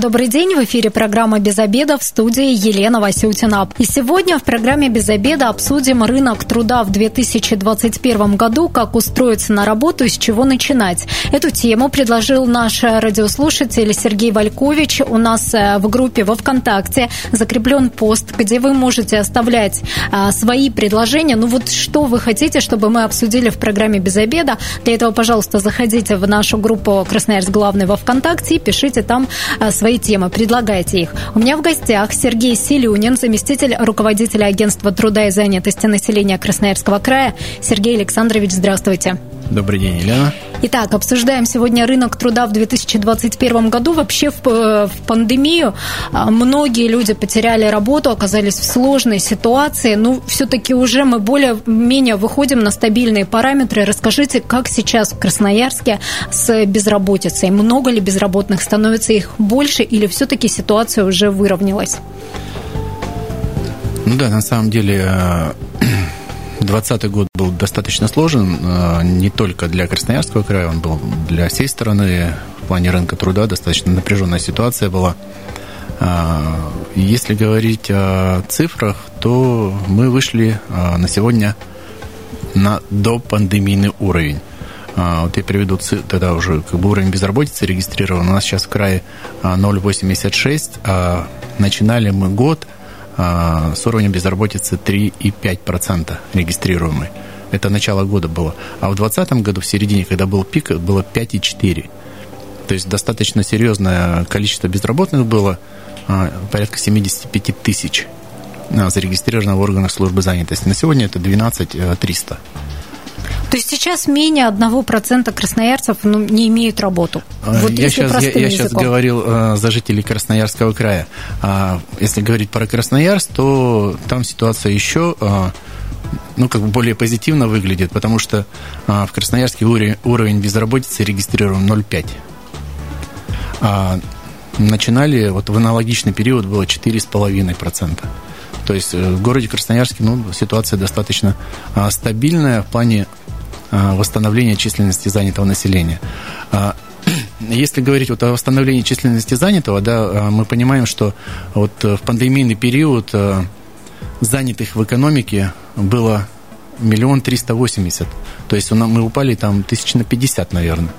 Добрый день, в эфире программа «Без обеда» в студии Елена Васютина. И сегодня в программе «Без обеда» обсудим рынок труда в 2021 году, как устроиться на работу и с чего начинать. Эту тему предложил наш радиослушатель Сергей Валькович. У нас э, в группе во ВКонтакте закреплен пост, где вы можете оставлять э, свои предложения. Ну вот что вы хотите, чтобы мы обсудили в программе «Без обеда». Для этого, пожалуйста, заходите в нашу группу «Красноярск главный» во ВКонтакте и пишите там э, свои темы, предлагайте их. У меня в гостях Сергей Силюнин, заместитель руководителя агентства труда и занятости населения Красноярского края. Сергей Александрович, здравствуйте. Добрый день, Елена. Итак, обсуждаем сегодня рынок труда в 2021 году. Вообще в, э, в пандемию а, многие люди потеряли работу, оказались в сложной ситуации. Ну, все-таки уже мы более-менее выходим на стабильные параметры. Расскажите, как сейчас в Красноярске с безработицей? Много ли безработных? Становится их больше или все-таки ситуация уже выровнялась? Ну да, на самом деле э, 2020 год был достаточно сложен, э, не только для Красноярского края, он был для всей страны в плане рынка труда, достаточно напряженная ситуация была. Э, если говорить о цифрах, то мы вышли э, на сегодня на допандемийный уровень. Вот я приведу тогда уже как бы уровень безработицы регистрирован. У нас сейчас в крае 0,86, а начинали мы год – а, с уровнем безработицы 3,5% регистрируемый. Это начало года было. А в 2020 году, в середине, когда был пик, было 5,4%. То есть достаточно серьезное количество безработных было, а, порядка 75 тысяч а, зарегистрировано в органах службы занятости. На сегодня это 12 300. То есть сейчас менее 1% красноярцев ну, не имеют работу. А, вот я сейчас, я, я сейчас говорил э, за жителей Красноярского края. А если говорить про Красноярск, то там ситуация еще э, ну, как бы более позитивно выглядит, потому что э, в Красноярске уровень, уровень безработицы регистрирован 0,5. А начинали, вот в аналогичный период было 4,5%. То есть э, в городе Красноярске ну, ситуация достаточно а, стабильная в плане а, восстановления численности занятого населения. А, если говорить вот о восстановлении численности занятого, да, а, мы понимаем, что вот в пандемийный период занятых в экономике было миллион триста восемьдесят. То есть мы упали там тысяч на пятьдесят, наверное.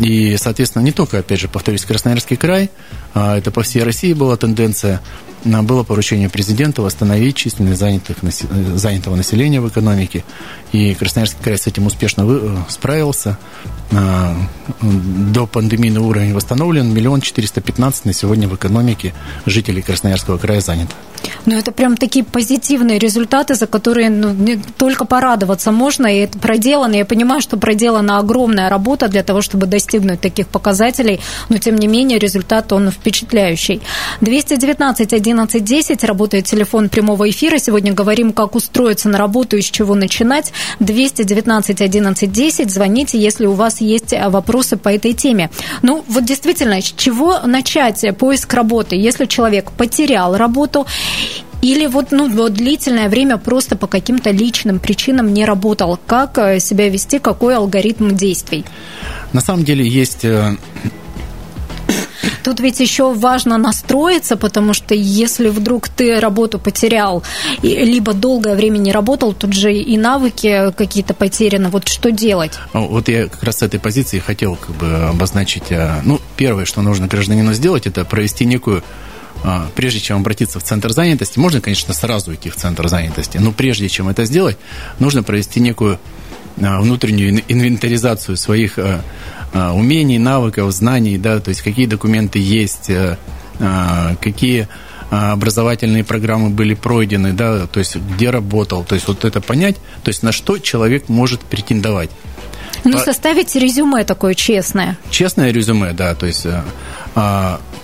И, соответственно, не только, опять же, повторюсь, Красноярский край, а это по всей России была тенденция, было поручение президента восстановить численность занятых, занятого населения в экономике. И Красноярский край с этим успешно э, справился. А, до пандемийный уровень восстановлен. Миллион четыреста пятнадцать на сегодня в экономике жителей Красноярского края занято. Ну, это прям такие позитивные результаты, за которые ну, только порадоваться можно, и это проделано. Я понимаю, что проделана огромная работа для того, чтобы достигнуть таких показателей, но, тем не менее, результат, он впечатляющий. 219 11 10 работает телефон прямого эфира. Сегодня говорим, как устроиться на работу и с чего начинать. 219 11 10. Звоните, если у вас есть вопросы по этой теме. Ну, вот действительно, с чего начать поиск работы? Если человек потерял работу или вот, ну, вот длительное время просто по каким-то личным причинам не работал. Как э, себя вести, какой алгоритм действий? На самом деле есть э, Тут ведь еще важно настроиться, потому что если вдруг ты работу потерял, либо долгое время не работал, тут же и навыки какие-то потеряны. Вот что делать? Вот я как раз с этой позиции хотел как бы обозначить. Э, ну, первое, что нужно гражданину сделать, это провести некую прежде чем обратиться в центр занятости, можно, конечно, сразу идти в центр занятости, но прежде чем это сделать, нужно провести некую а, внутреннюю инвентаризацию своих а, умений, навыков, знаний, да, то есть какие документы есть, какие образовательные программы были пройдены, да, то есть где работал, то есть вот это понять, то есть на что человек может претендовать. Ну, составить резюме такое честное. Честное резюме, да, то есть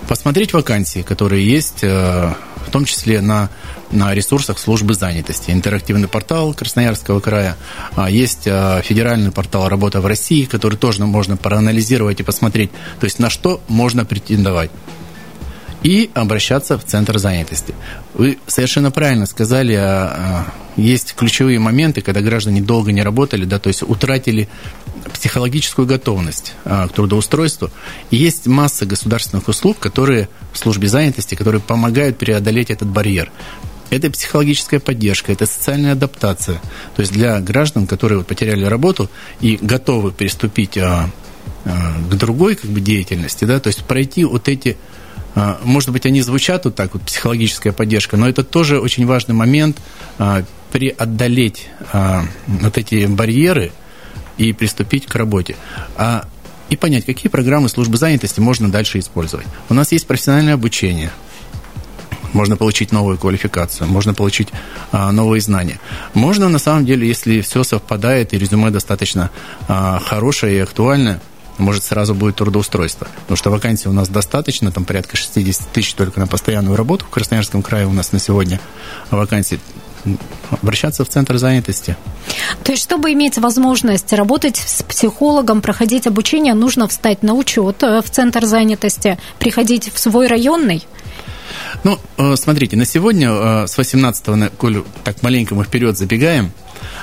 посмотреть вакансии, которые есть, э, в том числе на, на ресурсах службы занятости. Интерактивный портал Красноярского края, а есть э, федеральный портал «Работа в России», который тоже можно проанализировать и посмотреть, то есть на что можно претендовать. и обращаться в центр занятости. Вы совершенно правильно сказали, а, а, есть ключевые моменты, когда граждане долго не работали, да, то есть утратили психологическую готовность а, к трудоустройству. И есть масса государственных услуг, которые в службе занятости, которые помогают преодолеть этот барьер. Это психологическая поддержка, это социальная адаптация. То есть для граждан, которые вот потеряли работу и готовы приступить а, а, к другой как бы, деятельности, да, то есть пройти вот эти а, может быть, они звучат вот так, вот психологическая поддержка, но это тоже очень важный момент а, преодолеть а, вот эти барьеры и приступить к работе. И понять, какие программы службы занятости можно дальше использовать. У нас есть профессиональное обучение – можно получить новую квалификацию, можно получить а, новые знания. Можно, на самом деле, если все совпадает и резюме достаточно а, хорошее и актуальное, может, сразу будет трудоустройство. Потому что вакансий у нас достаточно, там порядка 60 тысяч только на постоянную работу. В Красноярском крае у нас на сегодня вакансий обращаться в центр занятости. То есть, чтобы иметь возможность работать с психологом, проходить обучение, нужно встать на учет э, в центр занятости, приходить в свой районный? Ну, э, смотрите, на сегодня э, с 18 коль так маленько мы вперед забегаем,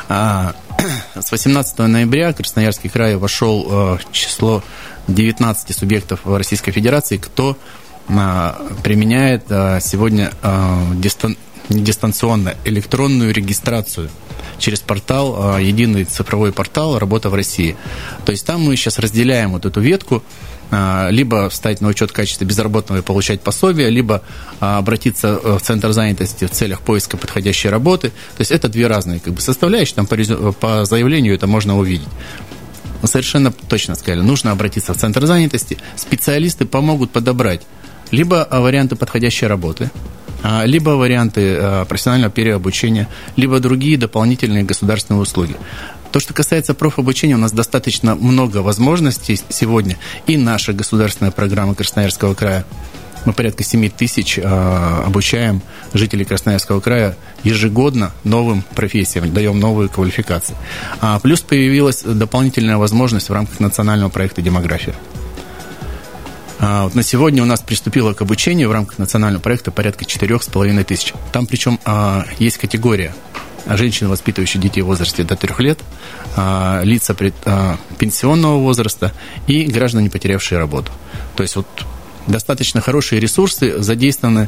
а, с 18 ноября Красноярский край вошел в число 19 субъектов Российской Федерации, кто применяет сегодня дистан дистанционно электронную регистрацию через портал, единый цифровой портал «Работа в России». То есть там мы сейчас разделяем вот эту ветку, а, либо встать на учет качества безработного и получать пособие, либо а, обратиться в центр занятости в целях поиска подходящей работы. То есть это две разные как бы, составляющие, там по, по заявлению это можно увидеть. Совершенно точно сказали, нужно обратиться в центр занятости, специалисты помогут подобрать либо варианты подходящей работы, а, либо варианты профессионального переобучения, либо другие дополнительные государственные услуги. То, что касается профобучения, у нас достаточно много возможностей сегодня. И наша государственная программа Красноярского края мы порядка 7 тысяч э, обучаем жителей Красноярского края ежегодно новым профессиям, даем новые квалификации. А, плюс появилась дополнительная возможность в рамках национального проекта «Демография». А, вот на сегодня у нас приступило к обучению в рамках национального проекта порядка 4,5 тысяч. Там причем а, есть категория женщин, воспитывающих детей в возрасте до трех лет, а, лица пенсионного возраста и граждане, потерявшие работу. То есть вот достаточно хорошие ресурсы задействованы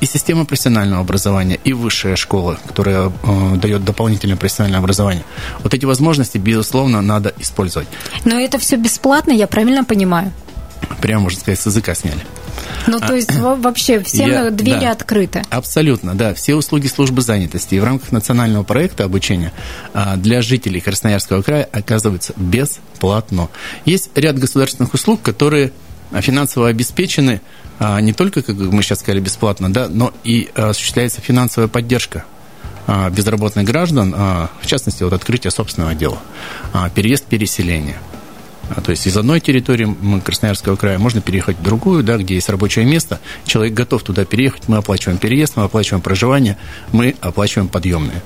и система профессионального образования, и высшая школа, которая э, дает дополнительное профессиональное образование. Вот эти возможности, безусловно, надо использовать. Но это все бесплатно, я правильно понимаю? Прямо, можно сказать, с языка сняли. Ну, то есть вообще всем Я, двери да, открыты? Абсолютно, да. Все услуги службы занятости и в рамках национального проекта обучения а, для жителей Красноярского края оказываются бесплатно. Есть ряд государственных услуг, которые финансово обеспечены а, не только, как мы сейчас сказали, бесплатно, да, но и осуществляется финансовая поддержка а, безработных граждан, в частности, вот открытие собственного дела, переезд, переселение – а, то есть из одной территории Красноярского края можно переехать в другую, да, где есть рабочее место. Человек готов туда переехать, мы оплачиваем переезд, мы оплачиваем проживание, мы оплачиваем подъемные.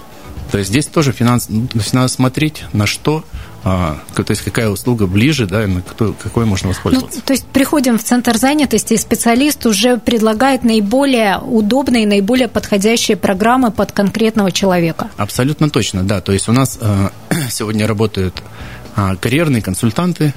То есть здесь тоже финанс, ну, надо смотреть, на что, а, то есть какая услуга ближе, да, на кто, какой можно воспользоваться. Ну, то есть приходим в центр занятости, и специалист уже предлагает наиболее удобные, наиболее подходящие программы под конкретного человека. Абсолютно точно, да. То есть у нас э, сегодня работают а, карьерные консультанты,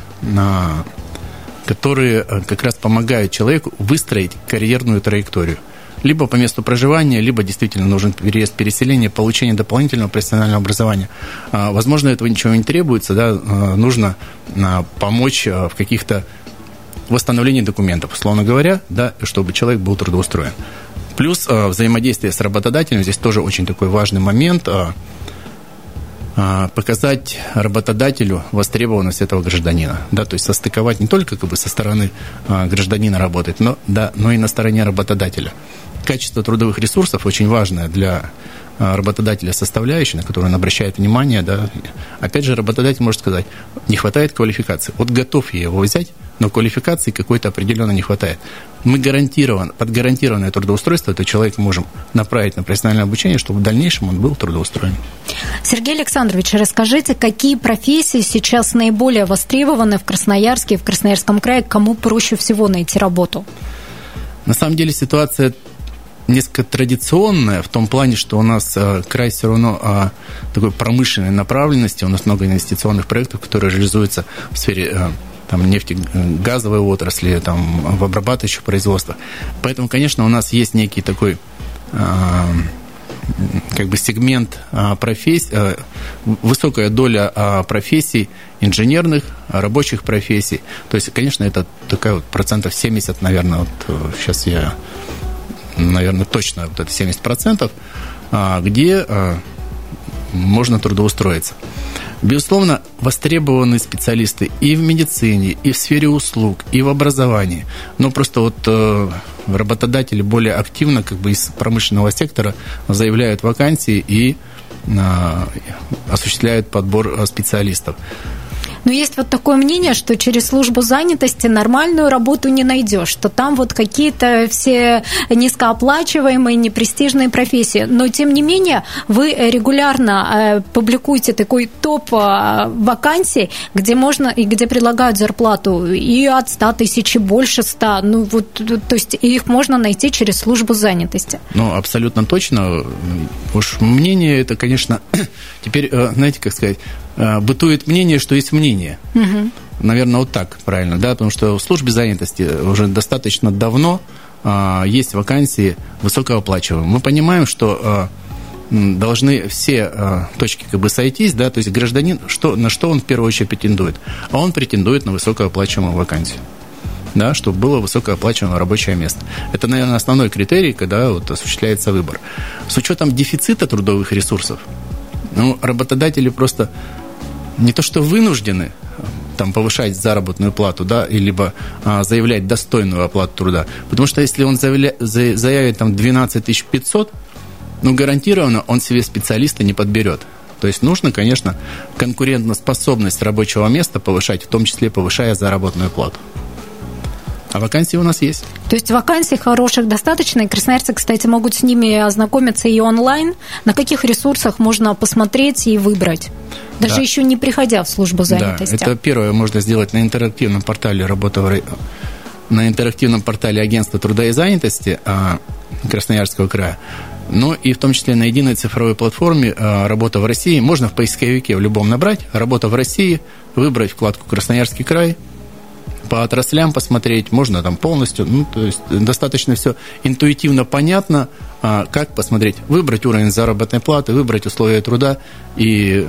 которые э, как раз помогают человеку выстроить карьерную траекторию. Либо по месту проживания, либо действительно нужен переезд, переселение, получение дополнительного профессионального образования. А, возможно, этого ничего не требуется, да, нужно а, помочь в каких-то восстановлении документов, условно говоря, да, чтобы человек был трудоустроен. Плюс взаимодействие с работодателем, здесь тоже очень такой важный момент – а, показать работодателю востребованность этого гражданина, да, то есть состыковать не только как бы со стороны а, гражданина работать, но, да, но и на стороне работодателя. Качество трудовых ресурсов очень важное для а, работодателя составляющая, на которую он обращает внимание, да, опять же, работодатель может сказать, не хватает квалификации. Вот готов я его взять, но квалификации какой-то определенно не хватает. Мы гарантирован, под гарантированное трудоустройство этот человек можем направить на профессиональное обучение, чтобы в дальнейшем он был трудоустроен. Сергей Александрович, расскажите, какие профессии сейчас наиболее востребованы в Красноярске и в Красноярском крае, кому проще всего найти работу? На самом деле ситуация несколько традиционная в том плане, что у нас э, край все равно э, такой промышленной направленности, у нас много инвестиционных проектов, которые реализуются в сфере э, там, нефтегазовой отрасли, там, в обрабатывающих производствах. Поэтому, конечно, у нас есть некий такой как бы сегмент профессий, высокая доля профессий инженерных, рабочих профессий. То есть, конечно, это такая вот процентов 70, наверное, вот сейчас я наверное, точно вот это 70%, а, где а, можно трудоустроиться. Безусловно, востребованы специалисты и в медицине, и в сфере услуг, и в образовании. Но просто вот э, работодатели более активно как бы из промышленного сектора заявляют вакансии и а, осуществляют подбор специалистов. Но есть вот такое мнение, что через службу занятости нормальную работу не найдешь, что там вот какие-то все низкооплачиваемые, непрестижные профессии. Но, тем не менее, вы регулярно э, публикуете такой топ э, вакансий, где можно и где предлагают зарплату и от 100 тысяч, и больше 100. Ну, вот, то есть их можно найти через службу занятости. Ну, абсолютно точно. Уж мнение это, конечно, теперь, э, знаете, как сказать, бытует мнение, что есть мнение. Угу. Наверное, вот так правильно, да, потому что в службе занятости уже достаточно давно а, есть вакансии высокооплачиваемые. Мы понимаем, что а, должны все а, точки как бы сойтись, да, то есть гражданин, что, на что он в первую очередь претендует? А он претендует на высокооплачиваемую вакансию да, чтобы было высокооплачиваемое рабочее место. Это, наверное, основной критерий, когда вот осуществляется выбор. С учетом дефицита трудовых ресурсов, ну, работодатели просто не то что вынуждены там, повышать заработную плату, да, либо а, заявлять достойную оплату труда. Потому что если он заявля, заявит там 12 500, ну, гарантированно он себе специалиста не подберет. То есть нужно, конечно, конкурентоспособность рабочего места повышать, в том числе повышая заработную плату. А вакансии у нас есть. То есть вакансий хороших достаточно, и красноярцы, кстати, могут с ними ознакомиться и онлайн. На каких ресурсах можно посмотреть и выбрать? Даже да. еще не приходя в службу занятости. Да, это первое можно сделать на интерактивном портале работа в на интерактивном портале Агентства труда и занятости а, Красноярского края, но и в том числе на единой цифровой платформе а, «Работа в России». Можно в поисковике в любом набрать «Работа в России», выбрать вкладку «Красноярский край», по отраслям посмотреть, можно там полностью, ну, то есть достаточно все интуитивно понятно, как посмотреть, выбрать уровень заработной платы, выбрать условия труда, и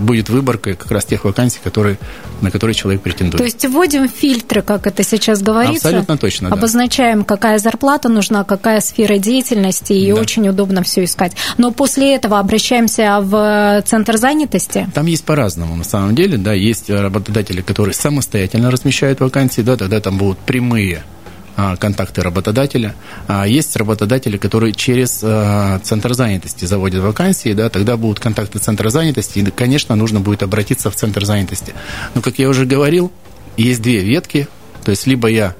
будет выборка как раз тех вакансий, которые, на которые человек претендует. То есть вводим фильтры, как это сейчас говорится. Абсолютно точно, да. Обозначаем, какая зарплата нужна, какая сфера деятельности, и да. очень удобно все искать. Но после этого обращаемся в центр занятости? Там есть по-разному, на самом деле, да, есть работодатели, которые самостоятельно размещают вакансии, да, тогда там будут прямые а, контакты работодателя. А есть работодатели, которые через а, центр занятости заводят вакансии, да, тогда будут контакты центра занятости, и, конечно, нужно будет обратиться в центр занятости. Но, как я уже говорил, есть две ветки, то есть либо я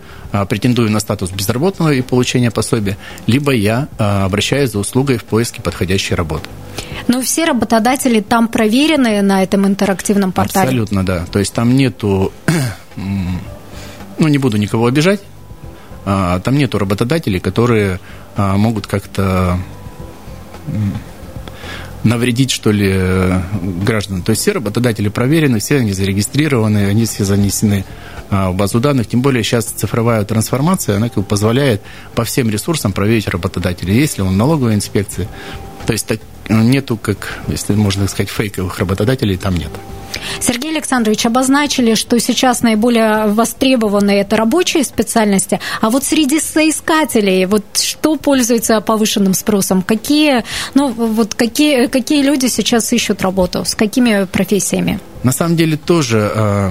претендую на статус безработного и получение пособия, либо я обращаюсь за услугой в поиске подходящей работы. Но все работодатели там проверены на этом интерактивном портале? Абсолютно, да. То есть там нету, ну, не буду никого обижать, а, там нету работодателей, которые а, могут как-то навредить, что ли, гражданам. То есть все работодатели проверены, все они зарегистрированы, они все занесены а, в базу данных. Тем более сейчас цифровая трансформация, она как бы позволяет по всем ресурсам проверить работодателя. Если он налоговой инспекции, то есть так, нету, как, если можно сказать, фейковых работодателей, там нет. Сергей Александрович, обозначили, что сейчас наиболее востребованные это рабочие специальности, а вот среди соискателей, вот что пользуется повышенным спросом? Какие, ну, вот какие, какие люди сейчас ищут работу? С какими профессиями? На самом деле тоже э,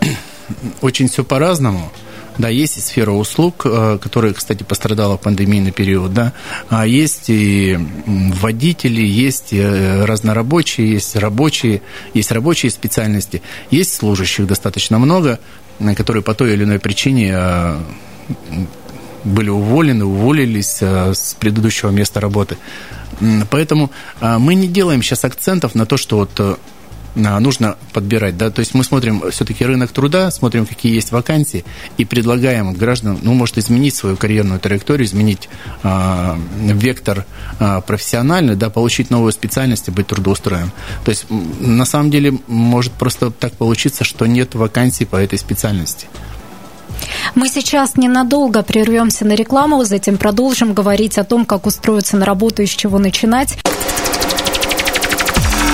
очень все по-разному. Да, есть и сфера услуг, э, которая, кстати, пострадала в пандемийный период, да. А есть и водители, есть э, разнорабочие, есть рабочие, есть рабочие специальности, есть служащих достаточно много, э, которые по той или иной причине были уволены, уволились с предыдущего места работы. Поэтому мы не делаем сейчас акцентов на то, что вот нужно подбирать, да, то есть мы смотрим все-таки рынок труда, смотрим, какие есть вакансии, и предлагаем гражданам, ну, может, изменить свою карьерную траекторию, изменить э, вектор э, профессиональный, да, получить новую специальность и быть трудоустроен. То есть, на самом деле, может просто так получиться, что нет вакансий по этой специальности. Мы сейчас ненадолго прервемся на рекламу, затем продолжим говорить о том, как устроиться на работу и с чего начинать.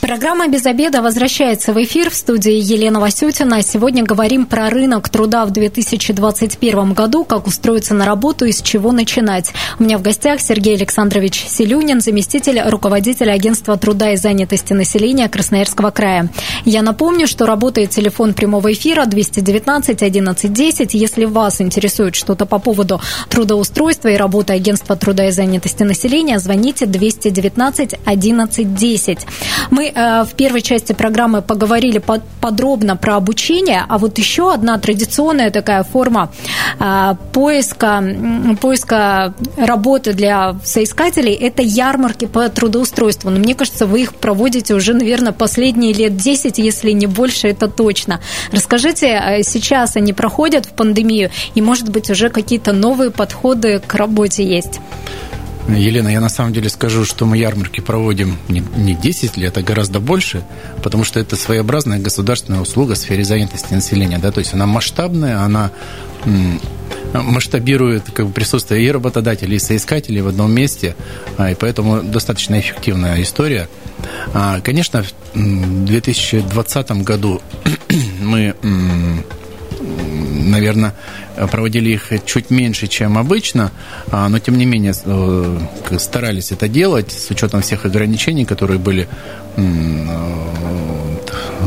Программа «Без обеда» возвращается в эфир в студии Елена Васютина. Сегодня говорим про рынок труда в 2021 году, как устроиться на работу и с чего начинать. У меня в гостях Сергей Александрович Селюнин, заместитель руководителя агентства труда и занятости населения Красноярского края. Я напомню, что работает телефон прямого эфира 219 11 10. Если вас интересует что-то по поводу трудоустройства и работы агентства труда и занятости населения, звоните 219 11 10. Мы Э, в первой части программы поговорили подробно про обучение, а вот еще одна традиционная такая форма э, поиска, поиска работы для соискателей – это ярмарки по трудоустройству. Но мне кажется, вы их проводите уже, наверное, последние лет 10, если не больше, это точно. Расскажите, э, сейчас они проходят в пандемию, и, может быть, уже какие-то новые подходы к работе есть? Елена, я на самом деле скажу, что мы ярмарки проводим не, не 10 лет, а гораздо больше, потому что это своеобразная государственная услуга в сфере занятости населения. Да? То есть она масштабная, она масштабирует как бы, присутствие и работодателей, и соискателей в одном месте, а, и поэтому достаточно эффективная история. А, конечно, в 2020 году мы наверное, проводили их чуть меньше, чем обычно, а, но тем не менее э, старались это делать с учетом всех ограничений, которые были э,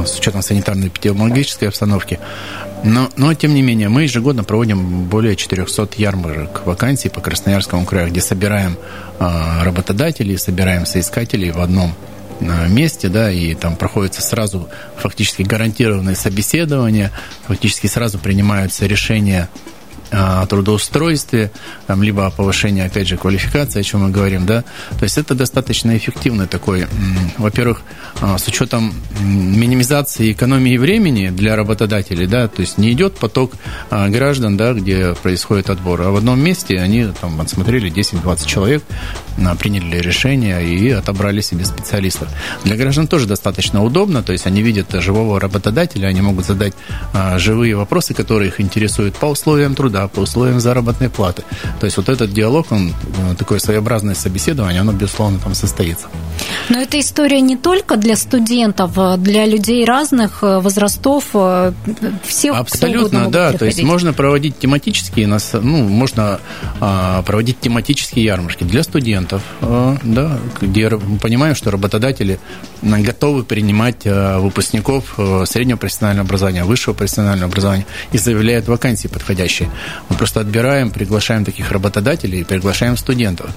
с учетом санитарной эпидемиологической обстановки. Но, но, тем не менее, мы ежегодно проводим более 400 ярмарок вакансий по Красноярскому краю, где собираем а, работодателей, собираем соискателей в одном месте, да, и там проходится сразу фактически гарантированное собеседование, фактически сразу принимаются решения о трудоустройстве, там, либо о повышении, опять же, квалификации, о чем мы говорим, да, то есть это достаточно эффективный такой, во-первых, а, с учетом минимизации экономии времени для работодателей, да, то есть не идет поток а, граждан, да, где происходит отбор, а в одном месте они там отсмотрели 10-20 человек, приняли решение и отобрали себе специалистов. Для граждан тоже достаточно удобно, то есть они видят живого работодателя, они могут задать живые вопросы, которые их интересуют по условиям труда, по условиям заработной платы. То есть вот этот диалог, он э, такое своеобразное собеседование, оно, безусловно, там состоится. Но эта история не только для студентов, а для людей разных э, возрастов, э, всех, Абсолютно, да. Приходить. То есть можно проводить тематические, ну, можно а, проводить тематические ярмарки для студентов, а, да, где мы понимаем, что работодатели готовы принимать а, выпускников среднего профессионального образования, высшего профессионального образования и заявляют вакансии подходящие. Мы просто отбираем, приглашаем таких работодателей и приглашаем студентов.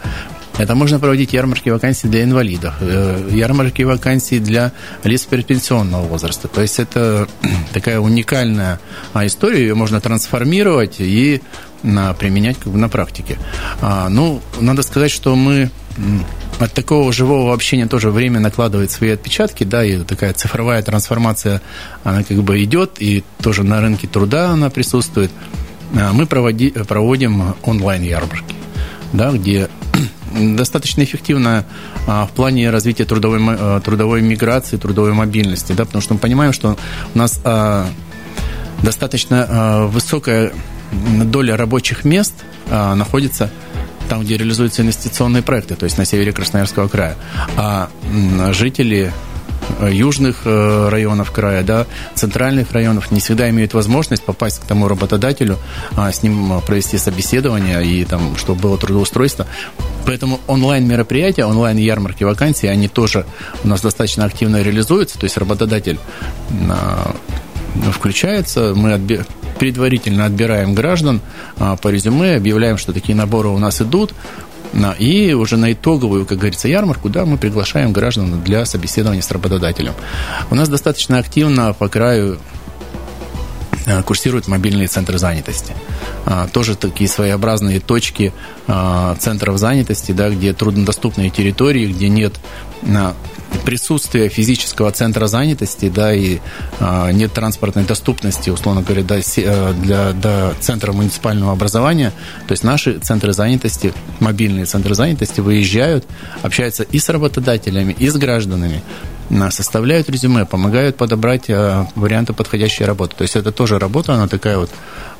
Это можно проводить ярмарки вакансий для инвалидов, э, ярмарки вакансий для лиц предпенсионного возраста. То есть это такая уникальная а, история, ее можно трансформировать и применять как бы на практике. А, ну, надо сказать, что мы от такого живого общения тоже время накладывает свои отпечатки, да, и такая цифровая трансформация, она как бы идет, и тоже на рынке труда она присутствует. А, мы проводи, проводим онлайн-ярмарки, да, где достаточно эффективно а, в плане развития трудовой, а, трудовой миграции, трудовой мобильности, да, потому что мы понимаем, что у нас достаточно высокая доля рабочих мест находится там, где реализуются инвестиционные проекты, то есть на севере Красноярского края. А жители Э, южных э, районов края, да, центральных районов не всегда имеют возможность попасть к тому работодателю, а, с ним э, провести собеседование и там, чтобы было трудоустройство. Поэтому онлайн-мероприятия, онлайн-ярмарки вакансий, они тоже у нас достаточно активно реализуются, то есть работодатель а, включается, мы отби предварительно отбираем граждан а, по резюме, объявляем, что такие наборы у нас идут, и уже на итоговую, как говорится, ярмарку, да, мы приглашаем граждан для собеседования с работодателем. У нас достаточно активно по краю курсируют мобильные центры занятости. А, тоже такие своеобразные точки а, центров занятости, да, где труднодоступные территории, где нет а, присутствия физического центра занятости, да, и нет транспортной доступности, условно говоря, до, э, для, до центра муниципального образования, то есть наши центры занятости, мобильные центры занятости выезжают, общаются и с работодателями, и с гражданами, составляют резюме, помогают подобрать э, варианты подходящей работы. То есть это тоже работа, она такая вот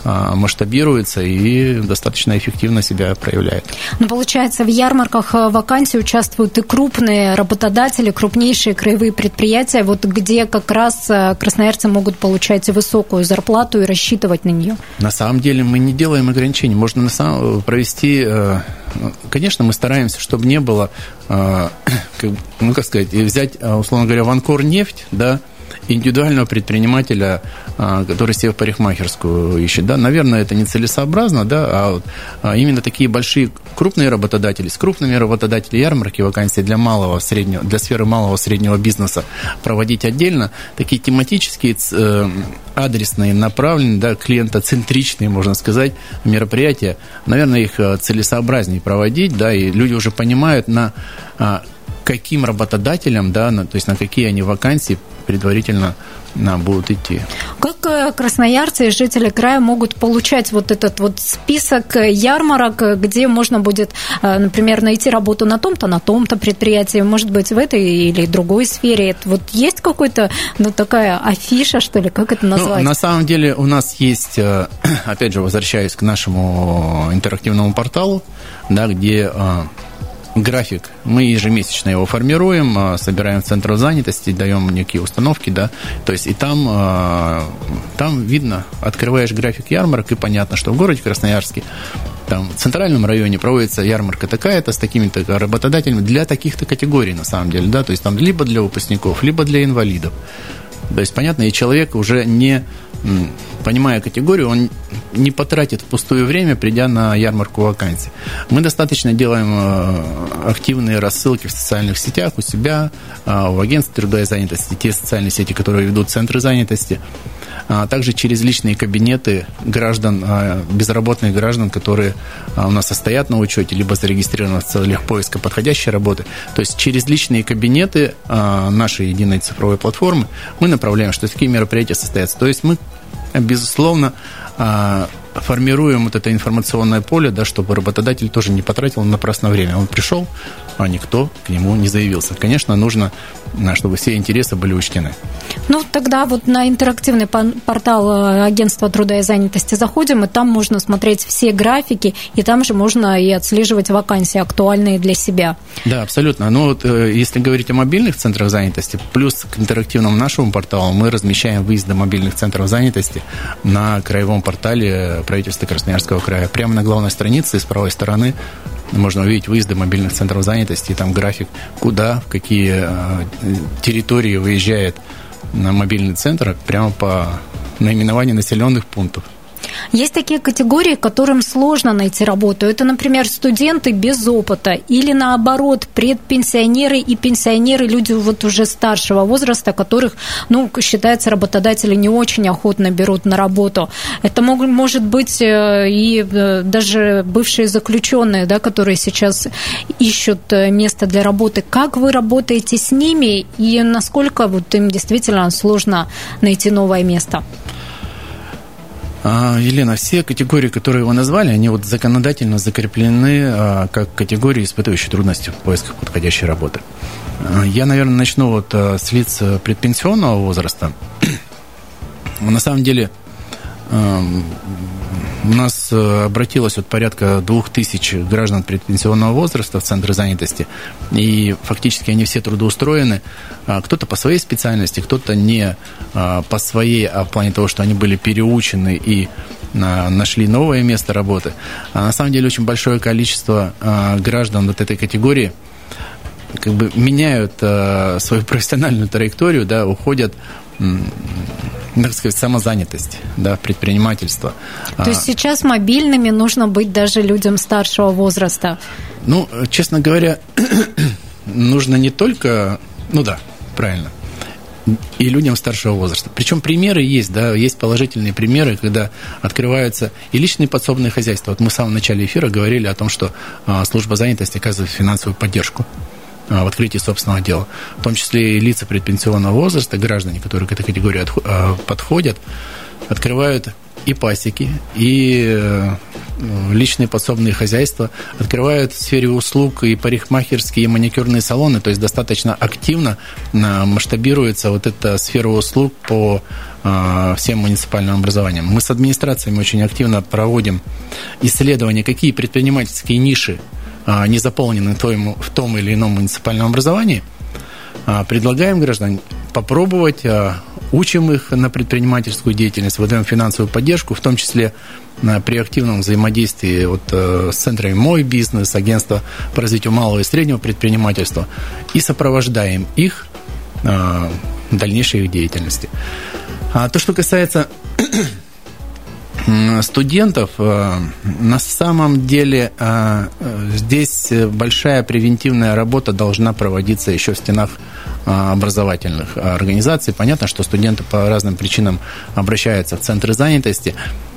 а, масштабируется и достаточно эффективно себя проявляет. Ну, получается, в ярмарках э, вакансий участвуют и крупные работодатели, крупнейшие краевые предприятия, вот где как раз э, красноярцы могут получать высокую зарплату и рассчитывать на нее. На самом деле мы не делаем ограничений. Можно на самом провести Конечно, мы стараемся, чтобы не было, ну, как сказать, взять, условно говоря, Ванкор нефть, да, индивидуального предпринимателя, а, который себе в парикмахерскую ищет. Да, наверное, это нецелесообразно, да, а, вот, а именно такие большие крупные работодатели, с крупными работодателями ярмарки вакансии для малого, среднего, для сферы малого среднего бизнеса проводить отдельно, такие тематические, э, адресные, направленные, да, клиентоцентричные, можно сказать, мероприятия, наверное, их э, целесообразнее проводить, да, и люди уже понимают на а, каким работодателям, да, на, то есть на какие они вакансии предварительно на, будут идти. Как э, красноярцы и жители края могут получать вот этот вот список ярмарок, где можно будет, э, например, найти работу на том-то, на том-то предприятии, может быть, в этой или другой сфере? Вот есть какой-то, ну, такая афиша, что ли, как это ну, назвать? Ну, на самом деле у нас есть, э, опять же, возвращаясь к нашему интерактивному порталу, да, где график. Мы ежемесячно его формируем, а, собираем в центр занятости, даем некие установки, да. То есть и там, а, там видно, открываешь график ярмарок, и понятно, что в городе Красноярске там в центральном районе проводится ярмарка такая-то с такими-то работодателями для таких-то категорий, на самом деле, да, то есть там либо для выпускников, либо для инвалидов. То есть, понятно, и человек уже не понимая категорию, он не потратит впустую время, придя на ярмарку вакансий. Мы достаточно делаем э, активные рассылки в социальных сетях у себя, э, в агентстве труда и занятости, те социальные сети, которые ведут центры занятости, а также через личные кабинеты граждан, э, безработных граждан, которые у нас состоят на учете, либо зарегистрированы в целях поиска подходящей работы. То есть через личные кабинеты нашей единой цифровой платформы мы направляем, что такие мероприятия состоятся. То есть мы безусловно, а, формируем вот это информационное поле, да, чтобы работодатель тоже не потратил напрасно время. Он пришел, а никто к нему не заявился. Конечно, нужно, а, чтобы все интересы были учтены. Ну, тогда вот на интерактивный портал э, агентства труда и занятости заходим, и там можно смотреть все графики, и там же можно и отслеживать вакансии, актуальные для себя. Да, абсолютно. Ну, вот э, если говорить о мобильных центрах занятости, плюс к интерактивному нашему порталу мы размещаем выезды мобильных центров занятости на краевом портале правительства Красноярского края. Прямо на главной странице с правой стороны можно увидеть выезды мобильных центров занятости, там график, куда, в какие э, территории выезжает на мобильный центр, прямо по наименованию населенных пунктов. Есть такие категории, которым сложно найти работу. Это, например, студенты без опыта или, наоборот, предпенсионеры и пенсионеры, люди вот уже старшего возраста, которых, ну, считается, работодатели не очень охотно берут на работу. Это мог, может быть э, и э, даже бывшие заключенные, да, которые сейчас ищут э, место для работы. Как вы работаете с ними и насколько вот им действительно сложно найти новое место? А, Елена, все категории, которые вы назвали, они вот законодательно закреплены а, как категории, испытывающие трудности в поисках подходящей работы. А, я, наверное, начну вот с лиц предпенсионного возраста. На самом деле, у нас э, обратилось вот порядка двух тысяч граждан предпенсионного возраста в центры занятости, и фактически они все трудоустроены. А кто-то по своей специальности, кто-то не а, по своей, а в плане того, что они были переучены и а, нашли новое место работы. А на самом деле очень большое количество граждан вот этой категории как бы меняют свою профессиональную траекторию, да, уходят так сказать, самозанятость, да, предпринимательство. То есть а, сейчас мобильными нужно быть даже людям старшего возраста? Ну, честно говоря, нужно не только, ну да, правильно. и людям старшего возраста. Причем примеры есть, да, есть положительные примеры, когда открываются и личные подсобные хозяйства. Вот мы в самом начале эфира говорили о том, что а, служба занятости оказывает финансовую поддержку в открытии собственного дела. В том числе и лица предпенсионного возраста, граждане, которые к этой категории а, подходят, открывают и пасеки, и э, личные подсобные хозяйства, открывают в сфере услуг и парикмахерские, и маникюрные салоны, то есть достаточно активно э, масштабируется вот эта сфера услуг по э, всем муниципальным образованиям. Мы с администрациями очень активно проводим исследования, какие предпринимательские ниши не заполнены в том или ином муниципальном образовании, предлагаем гражданам попробовать учим их на предпринимательскую деятельность, выдаем финансовую поддержку, в том числе при активном взаимодействии вот, э, с центрами «Мой бизнес», агентства по развитию малого и среднего предпринимательства, и сопровождаем их дальнейшей их деятельности. А то, что касается студентов, на самом деле здесь большая превентивная работа должна проводиться еще в стенах образовательных организаций. Понятно, что студенты по разным причинам обращаются в центры занятости.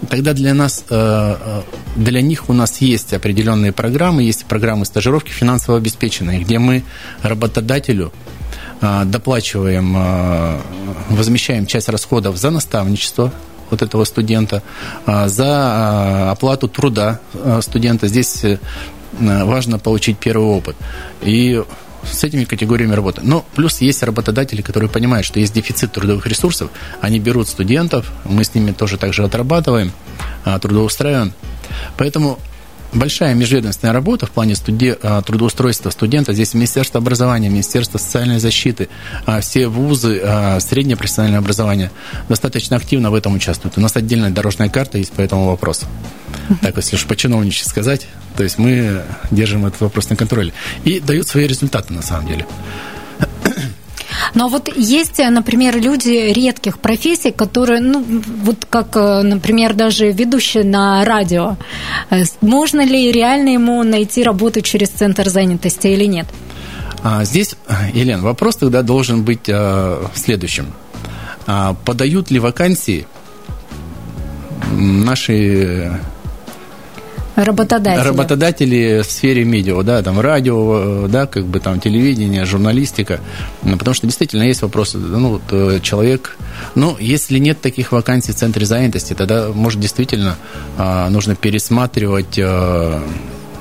Тогда для нас, э, э, для них у нас есть определенные программы, есть программы стажировки финансово обеспеченные, где мы работодателю э, доплачиваем, возмещаем часть расходов за наставничество вот этого студента, за оплату труда студента. Здесь важно получить первый опыт. И с этими категориями работы. Но плюс есть работодатели, которые понимают, что есть дефицит трудовых ресурсов, они берут студентов, мы с ними тоже также отрабатываем, а, трудоустраиваем. Поэтому большая межведомственная работа в плане студи... А, трудоустройства студента. Здесь Министерство образования, Министерство социальной защиты, а, все вузы, среднее профессиональное образование достаточно активно в этом участвуют. У нас отдельная дорожная карта есть по этому вопросу. Так, если уж по-чиновничьи сказать, то есть мы держим этот вопрос на контроле. И дают свои результаты на самом деле. Но вот есть, например, люди редких профессий, которые, ну, вот как, например, даже ведущий на радио. Можно ли реально ему найти работу через центр занятости или нет? А, здесь, Елена, вопрос тогда должен быть в следующем. А, подают ли вакансии наши Работодатели. Работодатели в сфере медиа, да, там радио, да, как бы там телевидение, журналистика. Ну, потому что действительно есть вопросы, ну, вот, э, человек, ну, если нет таких вакансий в центре занятости, тогда, может, действительно а, нужно пересматривать а,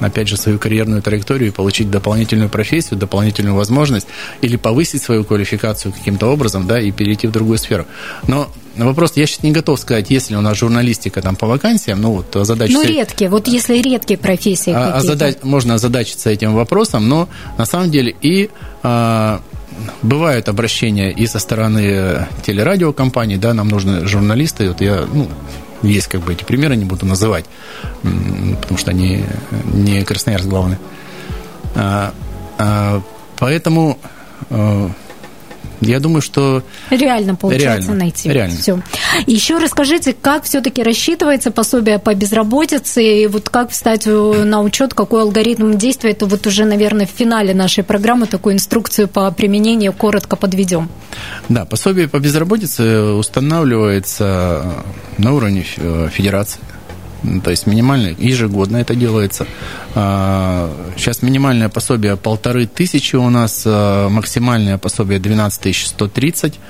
опять же, свою карьерную траекторию и получить дополнительную профессию, дополнительную возможность или повысить свою квалификацию каким-то образом, да, и перейти в другую сферу. Но вопрос, я сейчас не готов сказать, если у нас журналистика там по вакансиям, ну вот задача... Ну, редкие, вот если редкие профессии а, а задач, Можно озадачиться этим вопросом, но на самом деле и... А, бывают обращения и со стороны телерадиокомпаний, да, нам нужны журналисты. Вот я, ну, есть как бы эти примеры, не буду называть, потому что они не Красноярск главный. А, а, поэтому а, я думаю, что... Реально получается реально, найти. Реально. Все. Еще расскажите, как все-таки рассчитывается пособие по безработице, и вот как встать на учет, какой алгоритм действия, это вот уже, наверное, в финале нашей программы такую инструкцию по применению коротко подведем. Да, пособие по безработице устанавливается на уровне э, федерации. То есть минимальное, ежегодно это делается. А, сейчас минимальное пособие полторы тысячи у нас, а, максимальное пособие 12 130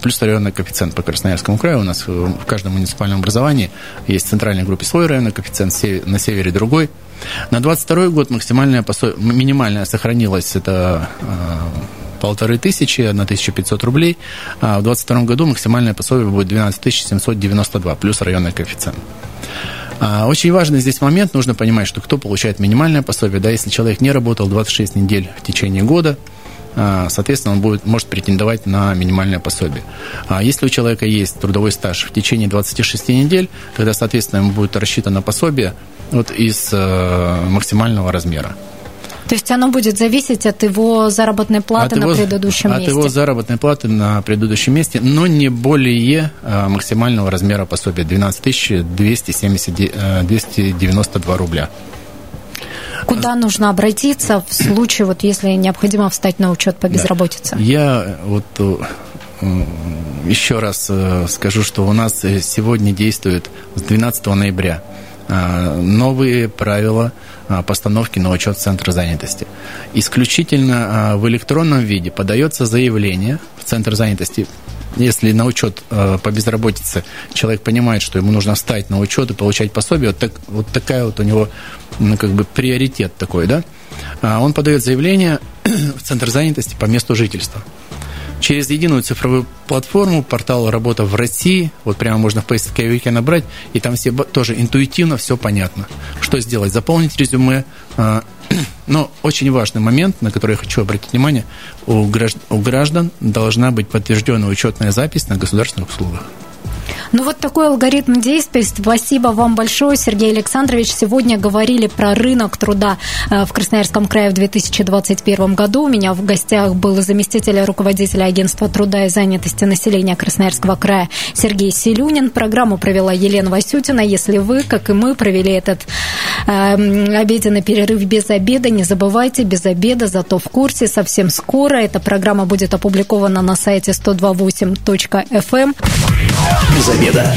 плюс районный коэффициент по Красноярскому краю. У нас в каждом муниципальном образовании есть в центральной группе свой районный коэффициент, на севере другой. На 22 год максимальное пособие, минимальное сохранилось, это а, полторы тысячи, 1500 рублей. А в 2022 году максимальное пособие будет 12 792, плюс районный коэффициент. А, очень важный здесь момент, нужно понимать, что кто получает минимальное пособие, да, если человек не работал 26 недель в течение года, а, соответственно, он будет, может претендовать на минимальное пособие. А если у человека есть трудовой стаж в течение 26 недель, тогда, соответственно, ему будет рассчитано пособие вот из э, максимального размера. То есть оно будет зависеть от его заработной платы от на его, предыдущем от месте? От его заработной платы на предыдущем месте, но не более а, максимального размера пособия 12 270, 292 рубля. Куда нужно обратиться в случае, вот, если необходимо встать на учет по безработице? Да. Я вот еще раз скажу, что у нас сегодня действует с 12 ноября новые правила постановки на учет Центра занятости. Исключительно в электронном виде подается заявление в Центр занятости если на учет э, по безработице человек понимает, что ему нужно встать на учет и получать пособие, вот, так, вот такая вот у него ну, как бы приоритет такой, да, а он подает заявление в Центр занятости по месту жительства. Через единую цифровую платформу, портал «Работа в России», вот прямо можно в поисковике набрать, и там все тоже интуитивно все понятно. Что сделать? Заполнить резюме, а, но очень важный момент, на который я хочу обратить внимание, у граждан, должна быть подтвержденная учетная запись на государственных услугах. Ну вот такой алгоритм действий. Спасибо вам большое, Сергей Александрович. Сегодня говорили про рынок труда э, в Красноярском крае в 2021 году. У меня в гостях был заместитель руководителя агентства труда и занятости населения Красноярского края Сергей Селюнин. Программу провела Елена Васютина. Если вы, как и мы, провели этот э, обеденный перерыв без обеда, не забывайте, без обеда, зато в курсе. Совсем скоро эта программа будет опубликована на сайте 128.fm без обеда.